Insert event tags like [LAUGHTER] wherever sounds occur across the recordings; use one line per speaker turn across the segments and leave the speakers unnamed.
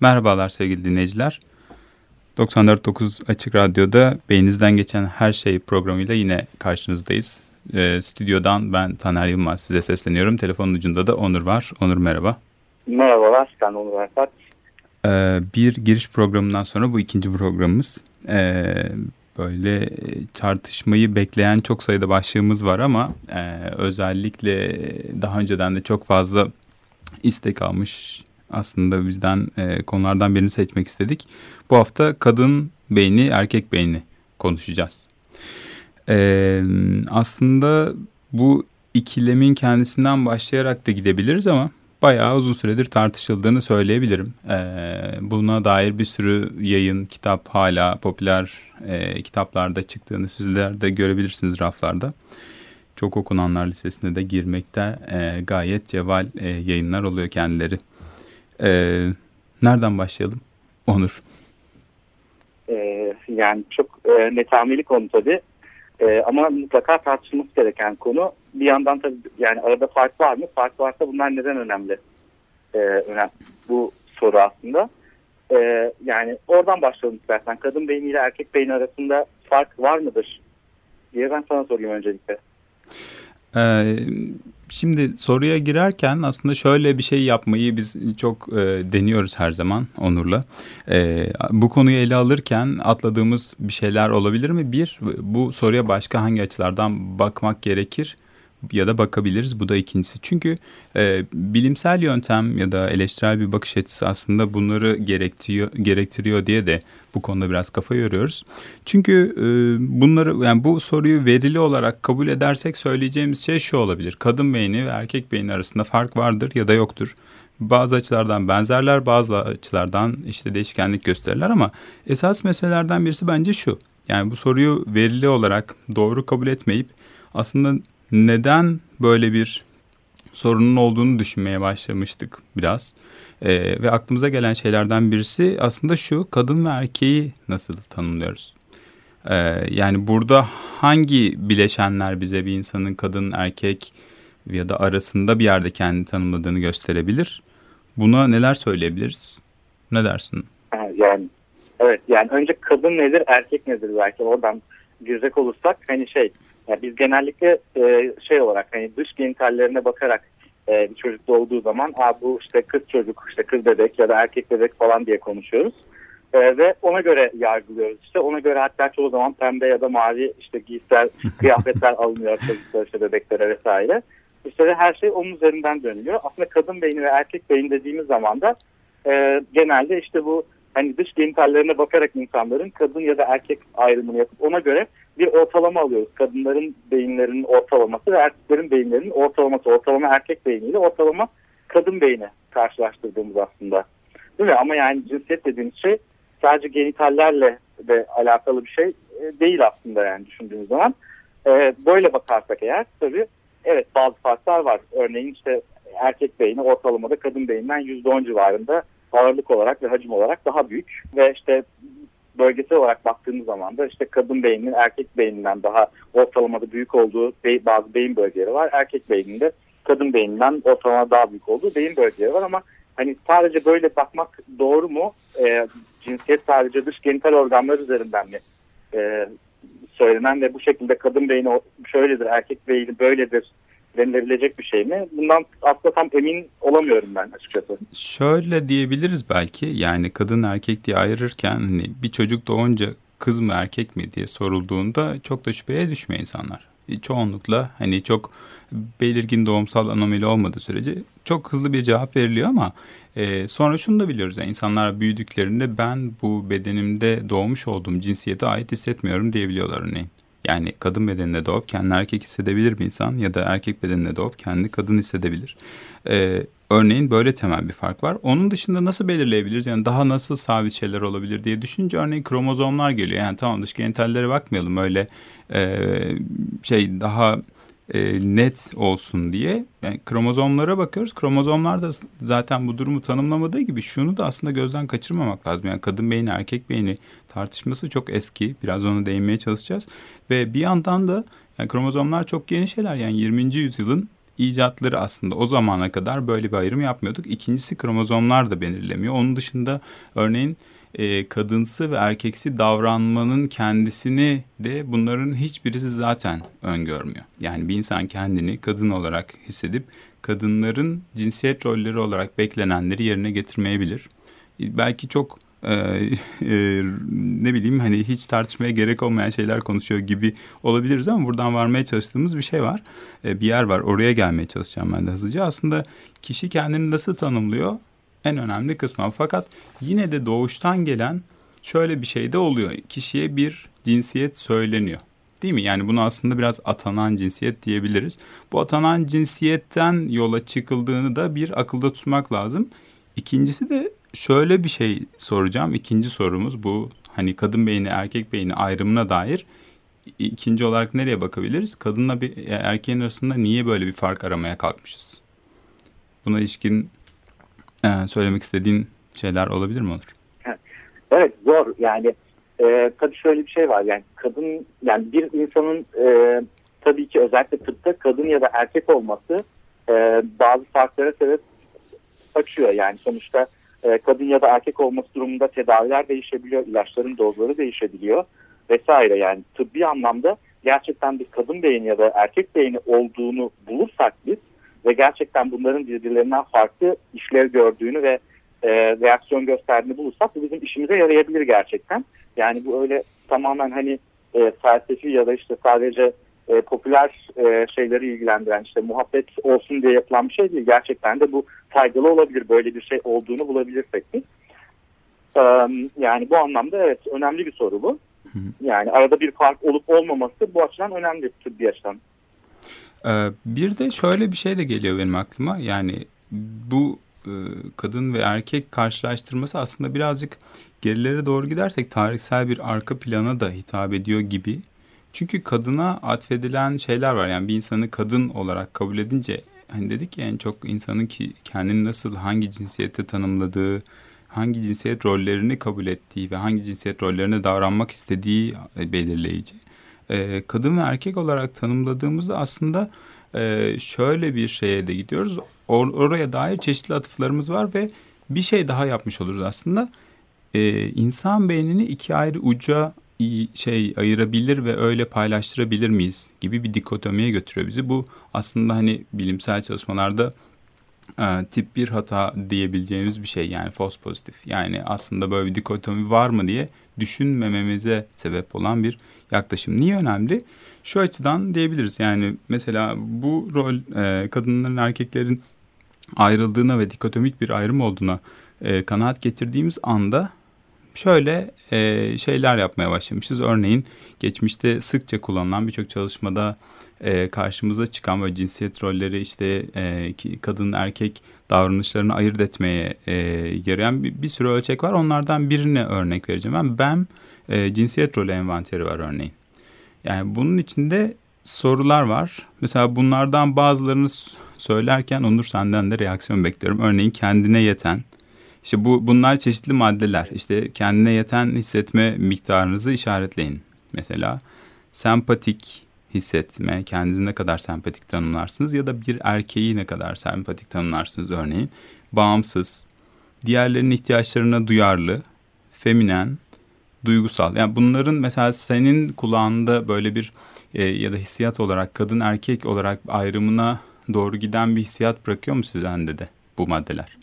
Merhabalar sevgili dinleyiciler. 94.9 Açık Radyo'da Beyninizden Geçen Her Şey programıyla yine karşınızdayız. E, stüdyodan ben Taner Yılmaz size sesleniyorum. Telefonun ucunda da Onur var. Onur merhaba.
Merhabalar, ben Onur Erfat.
E, bir giriş programından sonra bu ikinci programımız. E, böyle tartışmayı bekleyen çok sayıda başlığımız var ama e, özellikle daha önceden de çok fazla istek almış aslında bizden e, konulardan birini seçmek istedik. Bu hafta kadın beyni, erkek beyni konuşacağız. E, aslında bu ikilemin kendisinden başlayarak da gidebiliriz ama bayağı uzun süredir tartışıldığını söyleyebilirim. E, buna dair bir sürü yayın, kitap hala popüler e, kitaplarda çıktığını sizler de görebilirsiniz raflarda. Çok okunanlar listesine de girmekte e, gayet ceval e, yayınlar oluyor kendileri. Ee, nereden başlayalım? Onur.
Ee, yani çok e, netameli konu tabii. E, ama mutlaka tartışılması gereken konu. Bir yandan tabii yani arada fark var mı? Fark varsa bunlar neden önemli? E, önemli. Bu soru aslında. E, yani oradan başlayalım istersen. Kadın beyni ile erkek beyni arasında fark var mıdır? diye ben sana sorayım öncelikle.
Ee, Şimdi soruya girerken aslında şöyle bir şey yapmayı biz çok e, deniyoruz her zaman Onur'la. E, bu konuyu ele alırken atladığımız bir şeyler olabilir mi? Bir, bu soruya başka hangi açılardan bakmak gerekir? Ya da bakabiliriz. Bu da ikincisi. Çünkü e, bilimsel yöntem ya da eleştirel bir bakış açısı aslında bunları gerektiriyor, gerektiriyor diye de bu konuda biraz kafa yoruyoruz. Çünkü e, bunları yani bu soruyu verili olarak kabul edersek söyleyeceğimiz şey şu olabilir. Kadın beyni ve erkek beyni arasında fark vardır ya da yoktur. Bazı açılardan benzerler, bazı açılardan işte değişkenlik gösterirler ama esas meselelerden birisi bence şu. Yani bu soruyu verili olarak doğru kabul etmeyip aslında neden böyle bir sorunun olduğunu düşünmeye başlamıştık biraz. Ee, ve aklımıza gelen şeylerden birisi aslında şu kadın ve erkeği nasıl tanımlıyoruz? Ee, yani burada hangi bileşenler bize bir insanın kadın erkek ya da arasında bir yerde kendini tanımladığını gösterebilir? Buna neler söyleyebiliriz? Ne dersin?
Yani evet yani önce kadın nedir erkek nedir belki oradan girecek olursak hani şey yani biz genellikle e, şey olarak hani dış genitallerine bakarak e, bir çocuk doğduğu zaman Aa, bu işte kız çocuk, işte kız bebek ya da erkek bebek falan diye konuşuyoruz. E, ve ona göre yargılıyoruz işte. Ona göre hatta çoğu zaman pembe ya da mavi işte giysiler, [LAUGHS] kıyafetler alınıyor çocuklar işte bebeklere vesaire. İşte her şey onun üzerinden dönüyor. Aslında kadın beyni ve erkek beyni dediğimiz zaman da e, genelde işte bu hani dış genitallerine bakarak insanların kadın ya da erkek ayrımını yapıp ona göre bir ortalama alıyoruz. Kadınların beyinlerinin ortalaması ve erkeklerin beyinlerinin ortalaması. Ortalama erkek beyniyle ortalama kadın beyni karşılaştırdığımız aslında. Değil mi? Ama yani cinsiyet dediğimiz şey sadece genitallerle de alakalı bir şey e, değil aslında yani düşündüğümüz zaman. E, böyle bakarsak eğer tabii evet bazı farklar var. Örneğin işte erkek beyni ortalamada kadın beyinden %10 civarında ağırlık olarak ve hacim olarak daha büyük ve işte bölgesel olarak baktığımız zaman da işte kadın beyninin erkek beyninden daha ortalamada büyük olduğu bazı beyin bölgeleri var. Erkek beyninde kadın beyninden ortalama daha büyük olduğu beyin bölgeleri var ama hani sadece böyle bakmak doğru mu? E, cinsiyet sadece dış genital organlar üzerinden mi e, söylenen ve bu şekilde kadın beyni şöyledir, erkek beyni böyledir denilebilecek bir şey mi? Bundan aslında tam emin olamıyorum ben açıkçası.
Şöyle diyebiliriz belki yani kadın erkek diye ayırırken hani bir çocuk doğunca kız mı erkek mi diye sorulduğunda çok da şüpheye düşmüyor insanlar. Çoğunlukla hani çok belirgin doğumsal anomali olmadığı sürece çok hızlı bir cevap veriliyor ama e, sonra şunu da biliyoruz. Yani insanlar büyüdüklerinde ben bu bedenimde doğmuş olduğum cinsiyete ait hissetmiyorum diyebiliyorlar örneğin. Yani kadın bedeninde doğup kendini erkek hissedebilir bir insan ya da erkek bedeninde doğup kendini kadın hissedebilir. Ee, örneğin böyle temel bir fark var. Onun dışında nasıl belirleyebiliriz? Yani daha nasıl sabit şeyler olabilir diye düşününce örneğin kromozomlar geliyor. Yani tamam dış genitallere bakmayalım öyle e, şey daha e, net olsun diye yani kromozomlara bakıyoruz. Kromozomlar da zaten bu durumu tanımlamadığı gibi şunu da aslında gözden kaçırmamak lazım. Yani kadın beyni erkek beyni tartışması çok eski. Biraz ona değinmeye çalışacağız. Ve bir yandan da yani kromozomlar çok yeni şeyler. Yani 20. yüzyılın icatları aslında o zamana kadar böyle bir ayrım yapmıyorduk. İkincisi kromozomlar da belirlemiyor. Onun dışında örneğin e, kadınsı ve erkeksi davranmanın kendisini de bunların hiçbirisi zaten öngörmüyor. Yani bir insan kendini kadın olarak hissedip kadınların cinsiyet rolleri olarak beklenenleri yerine getirmeyebilir. Belki çok e, e, ne bileyim hani hiç tartışmaya gerek olmayan şeyler konuşuyor gibi olabiliriz ama buradan varmaya çalıştığımız bir şey var. E, bir yer var oraya gelmeye çalışacağım ben de hızlıca. Aslında kişi kendini nasıl tanımlıyor en önemli kısmı. Fakat yine de doğuştan gelen şöyle bir şey de oluyor. Kişiye bir cinsiyet söyleniyor. Değil mi? Yani bunu aslında biraz atanan cinsiyet diyebiliriz. Bu atanan cinsiyetten yola çıkıldığını da bir akılda tutmak lazım. İkincisi de şöyle bir şey soracağım. İkinci sorumuz bu hani kadın beyni erkek beyni ayrımına dair. İkinci olarak nereye bakabiliriz? Kadınla bir erkeğin arasında niye böyle bir fark aramaya kalkmışız? Buna ilişkin e, söylemek istediğin şeyler olabilir mi olur?
Evet. Zor. Yani e, tabii şöyle bir şey var. Yani kadın yani bir insanın e, tabii ki özellikle tıpta kadın ya da erkek olması e, bazı farklara sebep açıyor. Yani sonuçta e, kadın ya da erkek olması durumunda tedaviler değişebiliyor, ilaçların dozları değişebiliyor vesaire. Yani tıbbi anlamda gerçekten bir kadın beyni ya da erkek beyni olduğunu bulursak biz ve gerçekten bunların birbirlerinden farklı işlev gördüğünü ve e, reaksiyon gösterdiğini bulursak bu bizim işimize yarayabilir gerçekten. Yani bu öyle tamamen hani e, felsefi ya da işte sadece e, popüler e, şeyleri ilgilendiren işte muhabbet olsun diye yapılan bir şey değil. Gerçekten de bu faydalı olabilir. Böyle bir şey olduğunu bulabilirsek biz. E, yani bu anlamda evet önemli bir soru bu. Yani arada bir fark olup olmaması bu açıdan önemli tıbbi açıdan.
Ee, bir de şöyle bir şey de geliyor benim aklıma. Yani bu e, kadın ve erkek karşılaştırması aslında birazcık gerilere doğru gidersek tarihsel bir arka plana da hitap ediyor gibi. Çünkü kadına atfedilen şeyler var. Yani bir insanı kadın olarak kabul edince hani dedik ya en çok insanın ki kendini nasıl hangi cinsiyette tanımladığı, hangi cinsiyet rollerini kabul ettiği ve hangi cinsiyet rollerine davranmak istediği belirleyici. Ee, kadın ve erkek olarak tanımladığımızda aslında e, şöyle bir şeye de gidiyoruz. Or oraya dair çeşitli atıflarımız var ve bir şey daha yapmış oluruz aslında. Ee, insan beynini iki ayrı uca şey ayırabilir ve öyle paylaştırabilir miyiz gibi bir dikotomiye götürüyor bizi. Bu aslında hani bilimsel çalışmalarda e, tip bir hata diyebileceğimiz bir şey yani false pozitif. Yani aslında böyle bir dikotomi var mı diye düşünmememize sebep olan bir yaklaşım. Niye önemli? Şu açıdan diyebiliriz yani mesela bu rol e, kadınların erkeklerin ayrıldığına ve dikotomik bir ayrım olduğuna e, kanaat getirdiğimiz anda şöyle e, şeyler yapmaya başlamışız. Örneğin geçmişte sıkça kullanılan birçok çalışmada e, karşımıza çıkan ve cinsiyet rolleri işte e, kadın erkek davranışlarını ayırt etmeye e, yarayan bir, bir sürü ölçek var. Onlardan birine örnek vereceğim. Ben BEM e, cinsiyet rolü envanteri var örneğin. Yani bunun içinde sorular var. Mesela bunlardan bazılarını söylerken Onur senden de reaksiyon bekliyorum. Örneğin kendine yeten, işte bu bunlar çeşitli maddeler. İşte kendine yeten hissetme miktarınızı işaretleyin. Mesela sempatik hissetme, kendinizi ne kadar sempatik tanımlarsınız ya da bir erkeği ne kadar sempatik tanımlarsınız örneğin. Bağımsız, diğerlerinin ihtiyaçlarına duyarlı, feminen, duygusal. Yani bunların mesela senin kulağında böyle bir e, ya da hissiyat olarak kadın erkek olarak ayrımına doğru giden bir hissiyat bırakıyor mu sizden de bu maddeler?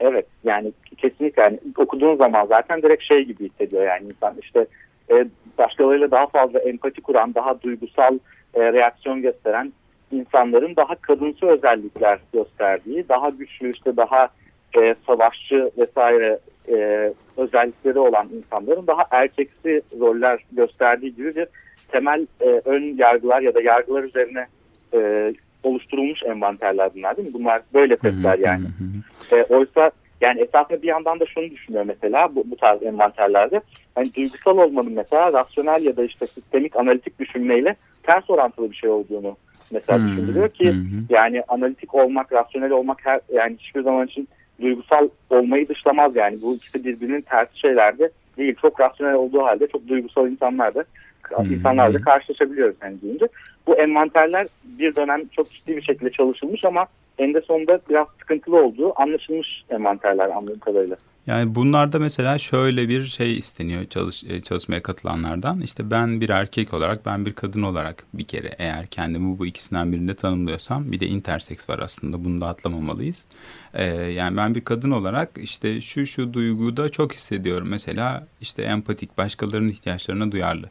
Evet yani kesinlikle yani okuduğun zaman zaten direkt şey gibi hissediyor yani insan işte e, başkalarıyla daha fazla empati kuran, daha duygusal e, reaksiyon gösteren insanların daha kadınsı özellikler gösterdiği, daha güçlü işte daha e, savaşçı vesaire e, özellikleri olan insanların daha erkeksi roller gösterdiği gibi bir temel e, ön yargılar ya da yargılar üzerine e, oluşturulmuş envanterler bunlar değil mi? Bunlar böyle testler yani. E, oysa yani esasında bir yandan da şunu düşünüyor mesela bu, bu tarz envanterlerde. Hani duygusal olmanın mesela rasyonel ya da işte sistemik analitik düşünmeyle ters orantılı bir şey olduğunu mesela hmm. düşünülüyor ki hmm. yani analitik olmak, rasyonel olmak her yani hiçbir zaman için duygusal olmayı dışlamaz yani. Bu ikisi birbirinin ters şeylerde değil. Çok rasyonel olduğu halde çok duygusal insanlar da hmm. insanlarla karşılaşabiliyoruz hani deyince. Bu envanterler bir dönem çok ciddi bir şekilde çalışılmış ama eninde sonunda biraz sıkıntılı olduğu anlaşılmış envanterler anladığım kadarıyla.
Yani bunlarda mesela şöyle bir şey isteniyor çalış, e, çalışmaya katılanlardan. İşte ben bir erkek olarak, ben bir kadın olarak bir kere eğer kendimi bu ikisinden birinde tanımlıyorsam bir de interseks var aslında bunu da atlamamalıyız. Ee, yani ben bir kadın olarak işte şu şu duyguda çok hissediyorum. Mesela işte empatik, başkalarının ihtiyaçlarına duyarlı.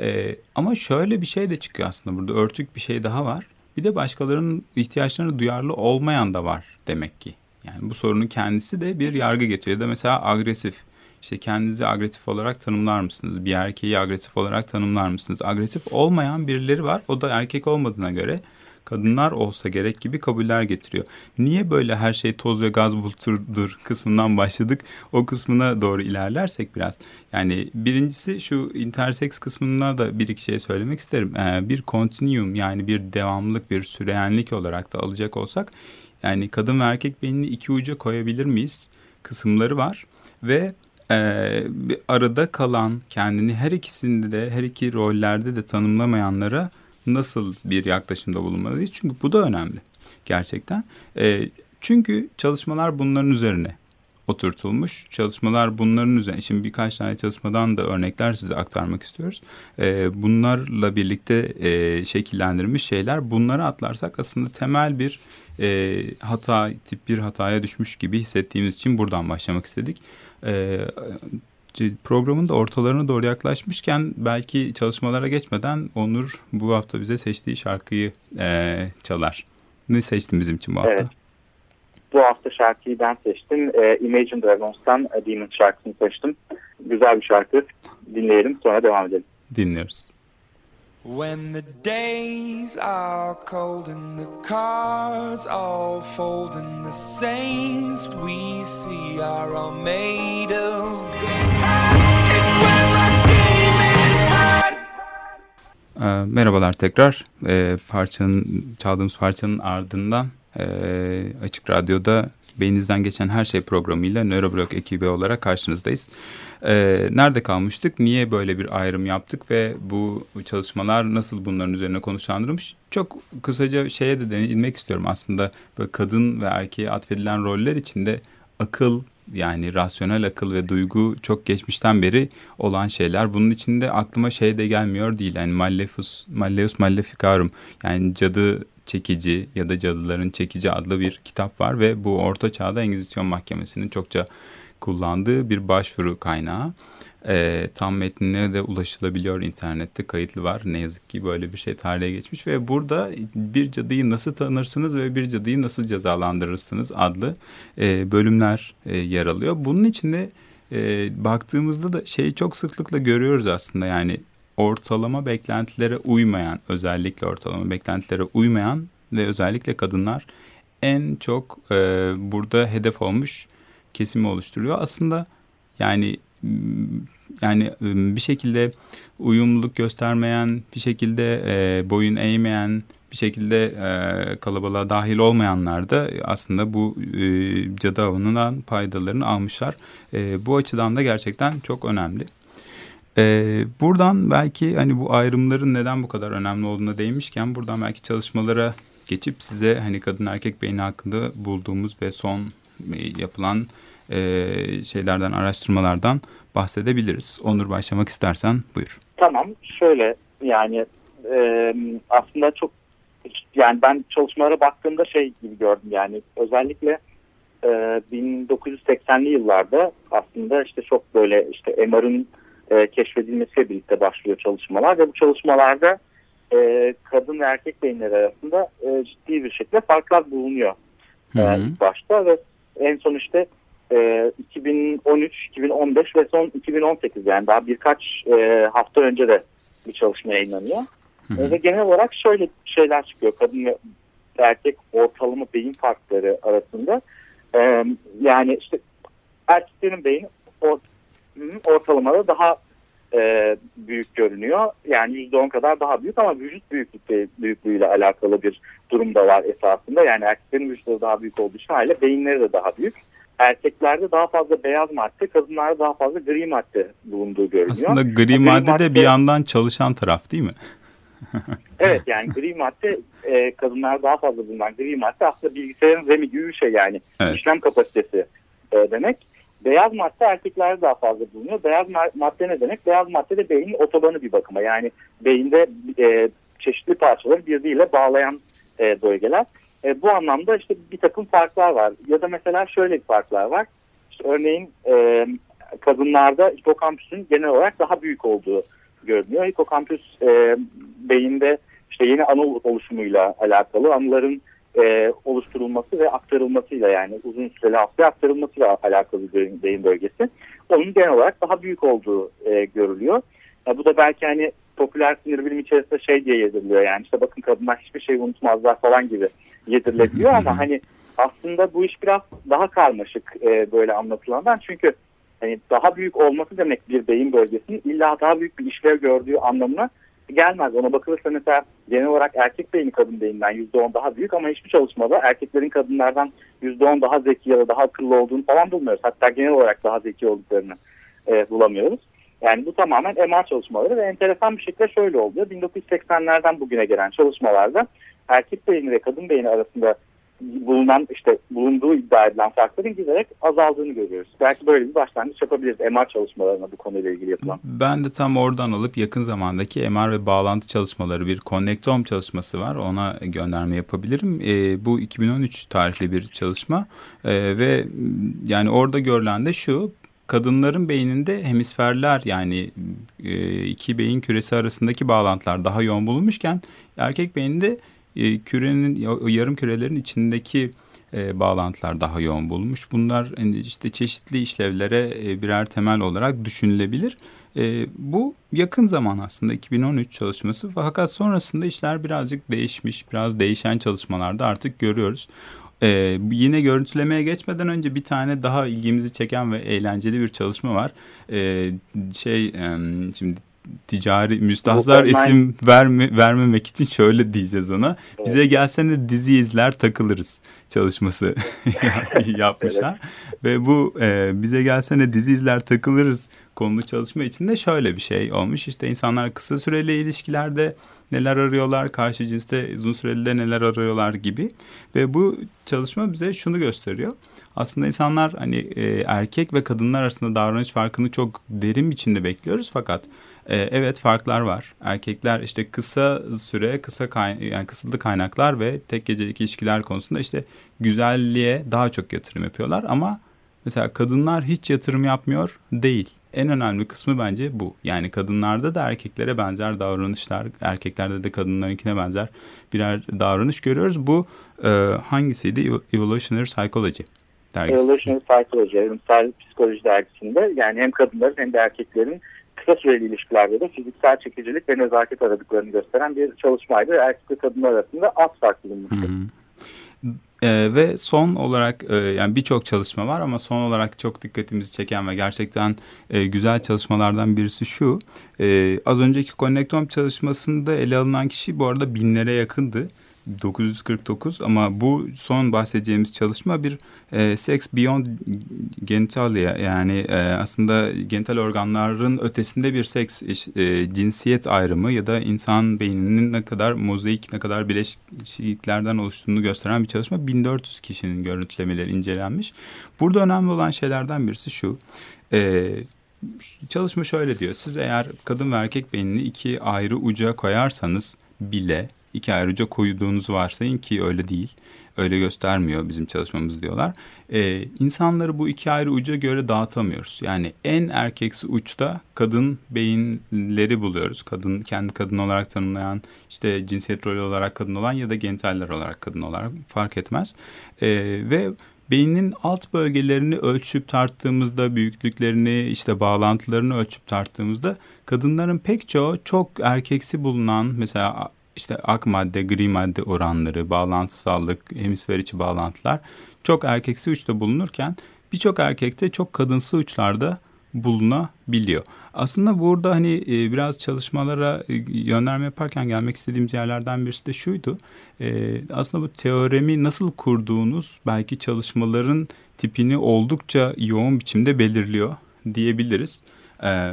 Ee, ama şöyle bir şey de çıkıyor aslında burada örtük bir şey daha var. Bir de başkalarının ihtiyaçlarına duyarlı olmayan da var demek ki. Yani bu sorunun kendisi de bir yargı getiriyor. Ya da mesela agresif. İşte kendinizi agresif olarak tanımlar mısınız? Bir erkeği agresif olarak tanımlar mısınız? Agresif olmayan birileri var. O da erkek olmadığına göre kadınlar olsa gerek gibi kabuller getiriyor. Niye böyle her şey toz ve gaz bulutudur kısmından başladık? O kısmına doğru ilerlersek biraz. Yani birincisi şu intersex kısmına da bir iki şey söylemek isterim. Ee, bir continuum yani bir devamlılık, bir süreyenlik olarak da alacak olsak yani kadın ve erkek beynini iki uca koyabilir miyiz kısımları var ve e, bir arada kalan kendini her ikisinde de her iki rollerde de tanımlamayanlara nasıl bir yaklaşımda bulunmalıyız? Çünkü bu da önemli gerçekten. E, çünkü çalışmalar bunların üzerine oturtulmuş. Çalışmalar bunların üzerine. Şimdi birkaç tane çalışmadan da örnekler size aktarmak istiyoruz. E, bunlarla birlikte e, şekillendirilmiş şeyler. Bunları atlarsak aslında temel bir e, hata, tip bir hataya düşmüş gibi hissettiğimiz için buradan başlamak istedik. E, programın da ortalarına doğru yaklaşmışken belki çalışmalara geçmeden Onur bu hafta bize seçtiği şarkıyı e, çalar. Ne seçtin bizim için bu hafta? Evet.
Bu hafta şarkıyı ben seçtim. E, Imagine Dragons'tan Demon şarkısını seçtim. Güzel bir şarkı. Dinleyelim sonra devam edelim.
Dinliyoruz.
When the days are cold and the cards all fold and the saints we see are all made of
ee, Merhabalar tekrar. Ee, parçanın çaldığımız parçanın ardından e, Açık Radyo'da Beyninizden Geçen Her Şey programıyla Neuroblog ekibi olarak karşınızdayız. Ee, nerede kalmıştık? Niye böyle bir ayrım yaptık ve bu çalışmalar nasıl bunların üzerine konuşlandırılmış? Çok kısaca şeye de değinmek istiyorum. Aslında böyle kadın ve erkeğe atfedilen roller içinde akıl yani rasyonel akıl ve duygu çok geçmişten beri olan şeyler. Bunun içinde aklıma şey de gelmiyor değil. Yani Malefus, Malleus Maleficarum yani cadı çekici ya da cadıların çekici adlı bir kitap var ve bu Orta Çağ'da Engizisyon Mahkemesi'nin çokça kullandığı bir başvuru kaynağı. E, tam metnine de ulaşılabiliyor internette kayıtlı var. Ne yazık ki böyle bir şey tarihe geçmiş ve burada bir cadıyı nasıl tanırsınız ve bir cadıyı nasıl cezalandırırsınız adlı e, bölümler e, yer alıyor. Bunun içinde e, baktığımızda da şeyi çok sıklıkla görüyoruz aslında yani ortalama beklentilere uymayan özellikle ortalama beklentilere uymayan ve özellikle kadınlar en çok e, burada hedef olmuş kesimi oluşturuyor. Aslında yani yani bir şekilde uyumluluk göstermeyen, bir şekilde boyun eğmeyen, bir şekilde kalabalığa dahil olmayanlar da aslında bu e, cadı avından faydalarını almışlar. Bu açıdan da gerçekten çok önemli. Buradan belki hani bu ayrımların neden bu kadar önemli olduğuna değinmişken buradan belki çalışmalara geçip size hani kadın erkek beyni hakkında bulduğumuz ve son yapılan e, şeylerden, araştırmalardan bahsedebiliriz. Onur başlamak istersen buyur.
Tamam, şöyle yani e, aslında çok yani ben çalışmalara baktığımda şey gibi gördüm yani özellikle e, 1980'li yıllarda aslında işte çok böyle işte MR'ın e, keşfedilmesiyle birlikte başlıyor çalışmalar ve bu çalışmalarda e, kadın ve erkek beyinleri arasında e, ciddi bir şekilde farklar bulunuyor e, ilk başta ve en son işte e, 2013, 2015 ve son 2018 yani daha birkaç e, hafta önce de bir çalışma yayınlanıyor. Hı E, ve genel olarak şöyle şeyler çıkıyor kadın ve erkek ortalama beyin farkları arasında. E, yani işte erkeklerin beyni ortalamada daha e, büyük görünüyor. Yani %10 kadar daha büyük ama vücut büyüklükle, büyüklüğüyle alakalı bir durum da var esasında. Yani erkeklerin vücutları daha büyük olduğu için aile beyinleri de daha büyük. Erkeklerde daha fazla beyaz madde, kadınlarda daha fazla gri madde bulunduğu görünüyor.
Aslında gri, gri madde, madde de bir yandan çalışan taraf değil mi? [LAUGHS]
evet yani gri madde e, kadınlar daha fazla bulunan gri madde aslında bilgisayarın RAM'i gibi bir şey yani evet. işlem kapasitesi e, demek. Beyaz madde erkeklerde daha fazla bulunuyor. Beyaz madde ne demek? Beyaz madde de beynin otobanı bir bakıma. Yani beyinde e, çeşitli parçaları birbiriyle bağlayan e, bölgeler. E, bu anlamda işte bir takım farklar var. Ya da mesela şöyle bir farklar var. İşte örneğin e, kadınlarda hipokampüsün genel olarak daha büyük olduğu görünüyor. Hipokampüs e, beyinde işte yeni anı oluşumuyla alakalı anıların e, oluşturulması ve aktarılmasıyla yani uzun süreli hafızaya aktarılmasıyla alakalı beyin bölgesi. Onun genel olarak daha büyük olduğu e, görülüyor. E, bu da belki hani popüler sinir bilim içerisinde şey diye yediriliyor yani işte bakın kadınlar hiçbir şey unutmazlar falan gibi yedirilebiliyor ama hani aslında bu iş biraz daha karmaşık e, böyle anlatılandan çünkü hani daha büyük olması demek bir beyin bölgesinin illa daha büyük bir işlev gördüğü anlamına gelmez. Ona bakılırsa mesela genel olarak erkek beyni kadın beyninden %10 daha büyük ama hiçbir çalışmada erkeklerin kadınlardan %10 daha zeki ya da daha akıllı olduğunu falan bulmuyoruz. Hatta genel olarak daha zeki olduklarını e, bulamıyoruz. Yani bu tamamen MR çalışmaları ve enteresan bir şekilde şöyle oluyor. 1980'lerden bugüne gelen çalışmalarda erkek beyni ve kadın beyni arasında bulunan işte bulunduğu iddia edilen farkların giderek azaldığını görüyoruz. Belki böyle bir başlangıç yapabiliriz MR çalışmalarına bu konuyla ilgili yapılan.
Ben de tam oradan alıp yakın zamandaki MR ve bağlantı çalışmaları bir Connectome çalışması var. Ona gönderme yapabilirim. E, bu 2013 tarihli bir çalışma e, ve yani orada görülen de şu kadınların beyninde hemisferler yani e, iki beyin küresi arasındaki bağlantılar daha yoğun bulunmuşken erkek beyninde e, kürenin yarım kürelerin içindeki e, bağlantılar daha yoğun bulunmuş. Bunlar hani işte çeşitli işlevlere birer temel olarak düşünülebilir. Bu yakın zaman aslında 2013 çalışması fakat sonrasında işler birazcık değişmiş. Biraz değişen çalışmalarda artık görüyoruz. Ee, yine görüntülemeye geçmeden önce bir tane daha ilgimizi çeken ve eğlenceli bir çalışma var. Ee, şey şimdi ticari müstahzar isim verme, vermemek için şöyle diyeceğiz ona. Evet. Bize gelsene dizi izler takılırız çalışması [LAUGHS] yapmışlar. evet. Ve bu e, bize gelsene dizi izler takılırız konulu çalışma içinde şöyle bir şey olmuş. İşte insanlar kısa süreli ilişkilerde neler arıyorlar, karşı cinste uzun süreli de neler arıyorlar gibi. Ve bu çalışma bize şunu gösteriyor. Aslında insanlar hani e, erkek ve kadınlar arasında davranış farkını çok derin biçimde bekliyoruz fakat e, evet farklar var. Erkekler işte kısa süre, kısa kay yani kısıtlı kaynaklar ve tek gecelik ilişkiler konusunda işte güzelliğe daha çok yatırım yapıyorlar ama mesela kadınlar hiç yatırım yapmıyor değil. En önemli kısmı bence bu. Yani kadınlarda da erkeklere benzer davranışlar, erkeklerde de kadınlarınkine benzer birer davranış görüyoruz. Bu e, hangisiydi? Evolutionary Psychology
dergisi. Evolutionary Psychology, psikoloji dergisinde yani hem kadınların hem de erkeklerin kısa süreli ilişkilerde de fiziksel çekicilik ve nezaket aradıklarını gösteren bir çalışmaydı. Erkek ve kadınlar arasında az fark bulunmuştu.
Ee, ve son olarak e, yani birçok çalışma var ama son olarak çok dikkatimizi çeken ve gerçekten e, güzel çalışmalardan birisi şu. E, az önceki Connectome çalışmasında ele alınan kişi bu arada binlere yakındı. 949 ama bu son bahsedeceğimiz çalışma bir e, sex beyond genitalia yani e, aslında genital organların ötesinde bir seks e, cinsiyet ayrımı ya da insan beyninin ne kadar mozaik ne kadar bileşiklerden oluştuğunu gösteren bir çalışma 1400 kişinin görüntülemeleri incelenmiş. Burada önemli olan şeylerden birisi şu. E, çalışma şöyle diyor. Siz eğer kadın ve erkek beynini iki ayrı uca koyarsanız bile iki ayrıca koyduğunuzu varsayın ki öyle değil. Öyle göstermiyor bizim çalışmamız diyorlar. Ee, insanları bu iki ayrı uca göre dağıtamıyoruz. Yani en erkeksi uçta kadın beyinleri buluyoruz. Kadın kendi kadın olarak tanımlayan işte cinsiyet rolü olarak kadın olan ya da genitaller olarak kadın olarak fark etmez. Ee, ve beynin alt bölgelerini ölçüp tarttığımızda büyüklüklerini işte bağlantılarını ölçüp tarttığımızda kadınların pek çoğu çok erkeksi bulunan mesela işte ak madde, gri madde oranları, bağlantısallık, hemisfer içi bağlantılar çok erkeksi uçta bulunurken birçok erkekte çok kadınsı uçlarda bulunabiliyor. Aslında burada hani e, biraz çalışmalara e, yönlendirme yaparken gelmek istediğimiz yerlerden birisi de şuydu. E, aslında bu teoremi nasıl kurduğunuz belki çalışmaların tipini oldukça yoğun biçimde belirliyor diyebiliriz.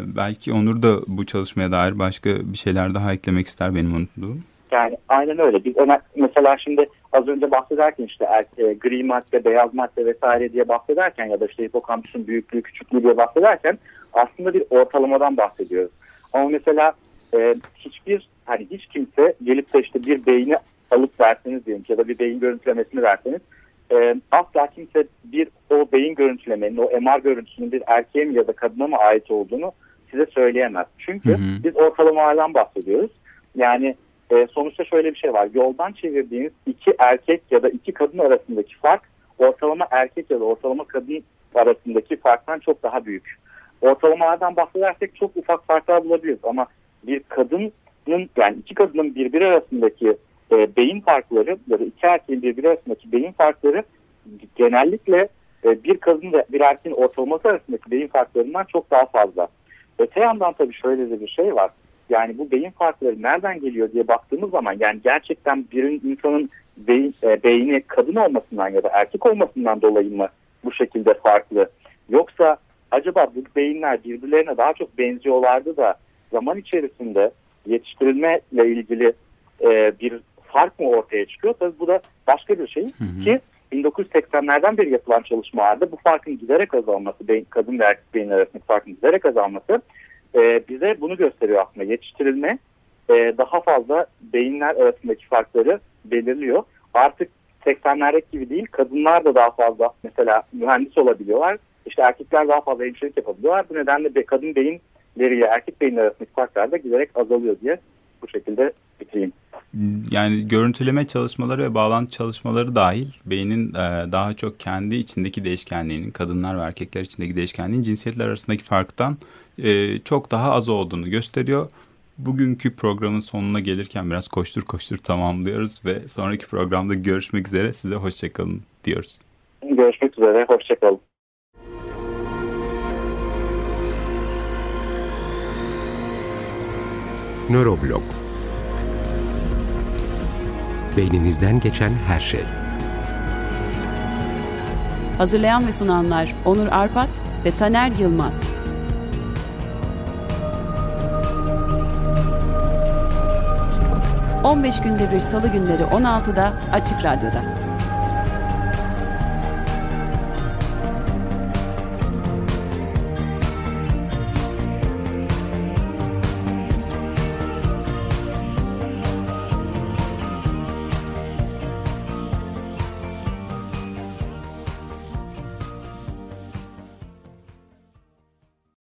belki Onur da bu çalışmaya dair başka bir şeyler daha eklemek ister benim unuttuğum.
Yani aynen öyle. Biz ona, mesela şimdi az önce bahsederken işte e, gri madde, beyaz madde vesaire diye bahsederken ya da işte hipokampüsün büyüklüğü, küçüklüğü diye bahsederken aslında bir ortalamadan bahsediyoruz. Ama mesela e, hiçbir hani hiç kimse gelip de işte bir beyni alıp verseniz diyelim ya da bir beyin görüntülemesini verseniz e, asla kimse bir o beyin görüntülemenin, o MR görüntüsünün bir erkeğe mi ya da kadına mı ait olduğunu size söyleyemez. Çünkü hı hı. biz ortalamalardan bahsediyoruz. Yani e, sonuçta şöyle bir şey var. Yoldan çevirdiğiniz iki erkek ya da iki kadın arasındaki fark ortalama erkek ya da ortalama kadın arasındaki farktan çok daha büyük. Ortalamalardan bahsedersek çok ufak farklar bulabiliriz ama bir kadının yani iki kadının birbiri arasındaki e, beyin farkları ya da iki erkeğin birbiri arasındaki beyin farkları genellikle e, bir kadın ve bir erkeğin ortalaması arasındaki beyin farklarından çok daha fazla. Öte yandan tabii şöyle de bir şey var. Yani bu beyin farkları nereden geliyor diye baktığımız zaman yani gerçekten bir insanın beyin, e, beyni kadın olmasından ya da erkek olmasından dolayı mı bu şekilde farklı? Yoksa acaba bu beyinler birbirlerine daha çok benziyorlardı da zaman içerisinde yetiştirilmeyle ilgili e, bir fark mı ortaya çıkıyor? Tabii bu da başka bir şey hı hı. ki 1980'lerden beri yapılan çalışmalarda bu farkın giderek azalması, beyin, kadın ve erkek beyinler arasındaki farkın giderek azalması e, bize bunu gösteriyor aslında. Yetiştirilme e, daha fazla beyinler arasındaki farkları belirliyor. Artık 80'lerdeki gibi değil kadınlar da daha fazla mesela mühendis olabiliyorlar. İşte erkekler daha fazla hemşirelik yapabiliyorlar. Bu nedenle be, kadın beyinleriyle erkek beyinler arasındaki farklar da giderek azalıyor diye bu şekilde bitireyim.
Yani görüntüleme çalışmaları ve bağlantı çalışmaları dahil beynin e, daha çok kendi içindeki değişkenliğinin kadınlar ve erkekler içindeki değişkenliğin cinsiyetler arasındaki farktan e, çok daha az olduğunu gösteriyor. Bugünkü programın sonuna gelirken biraz koştur koştur tamamlıyoruz ve sonraki programda görüşmek üzere. Size hoşçakalın diyoruz.
Görüşmek üzere, hoşçakalın.
Nöroblog Beyninizden geçen her şey.
Hazırlayan ve sunanlar Onur Arpat ve Taner Yılmaz. 15 günde bir salı günleri 16'da Açık Radyo'da.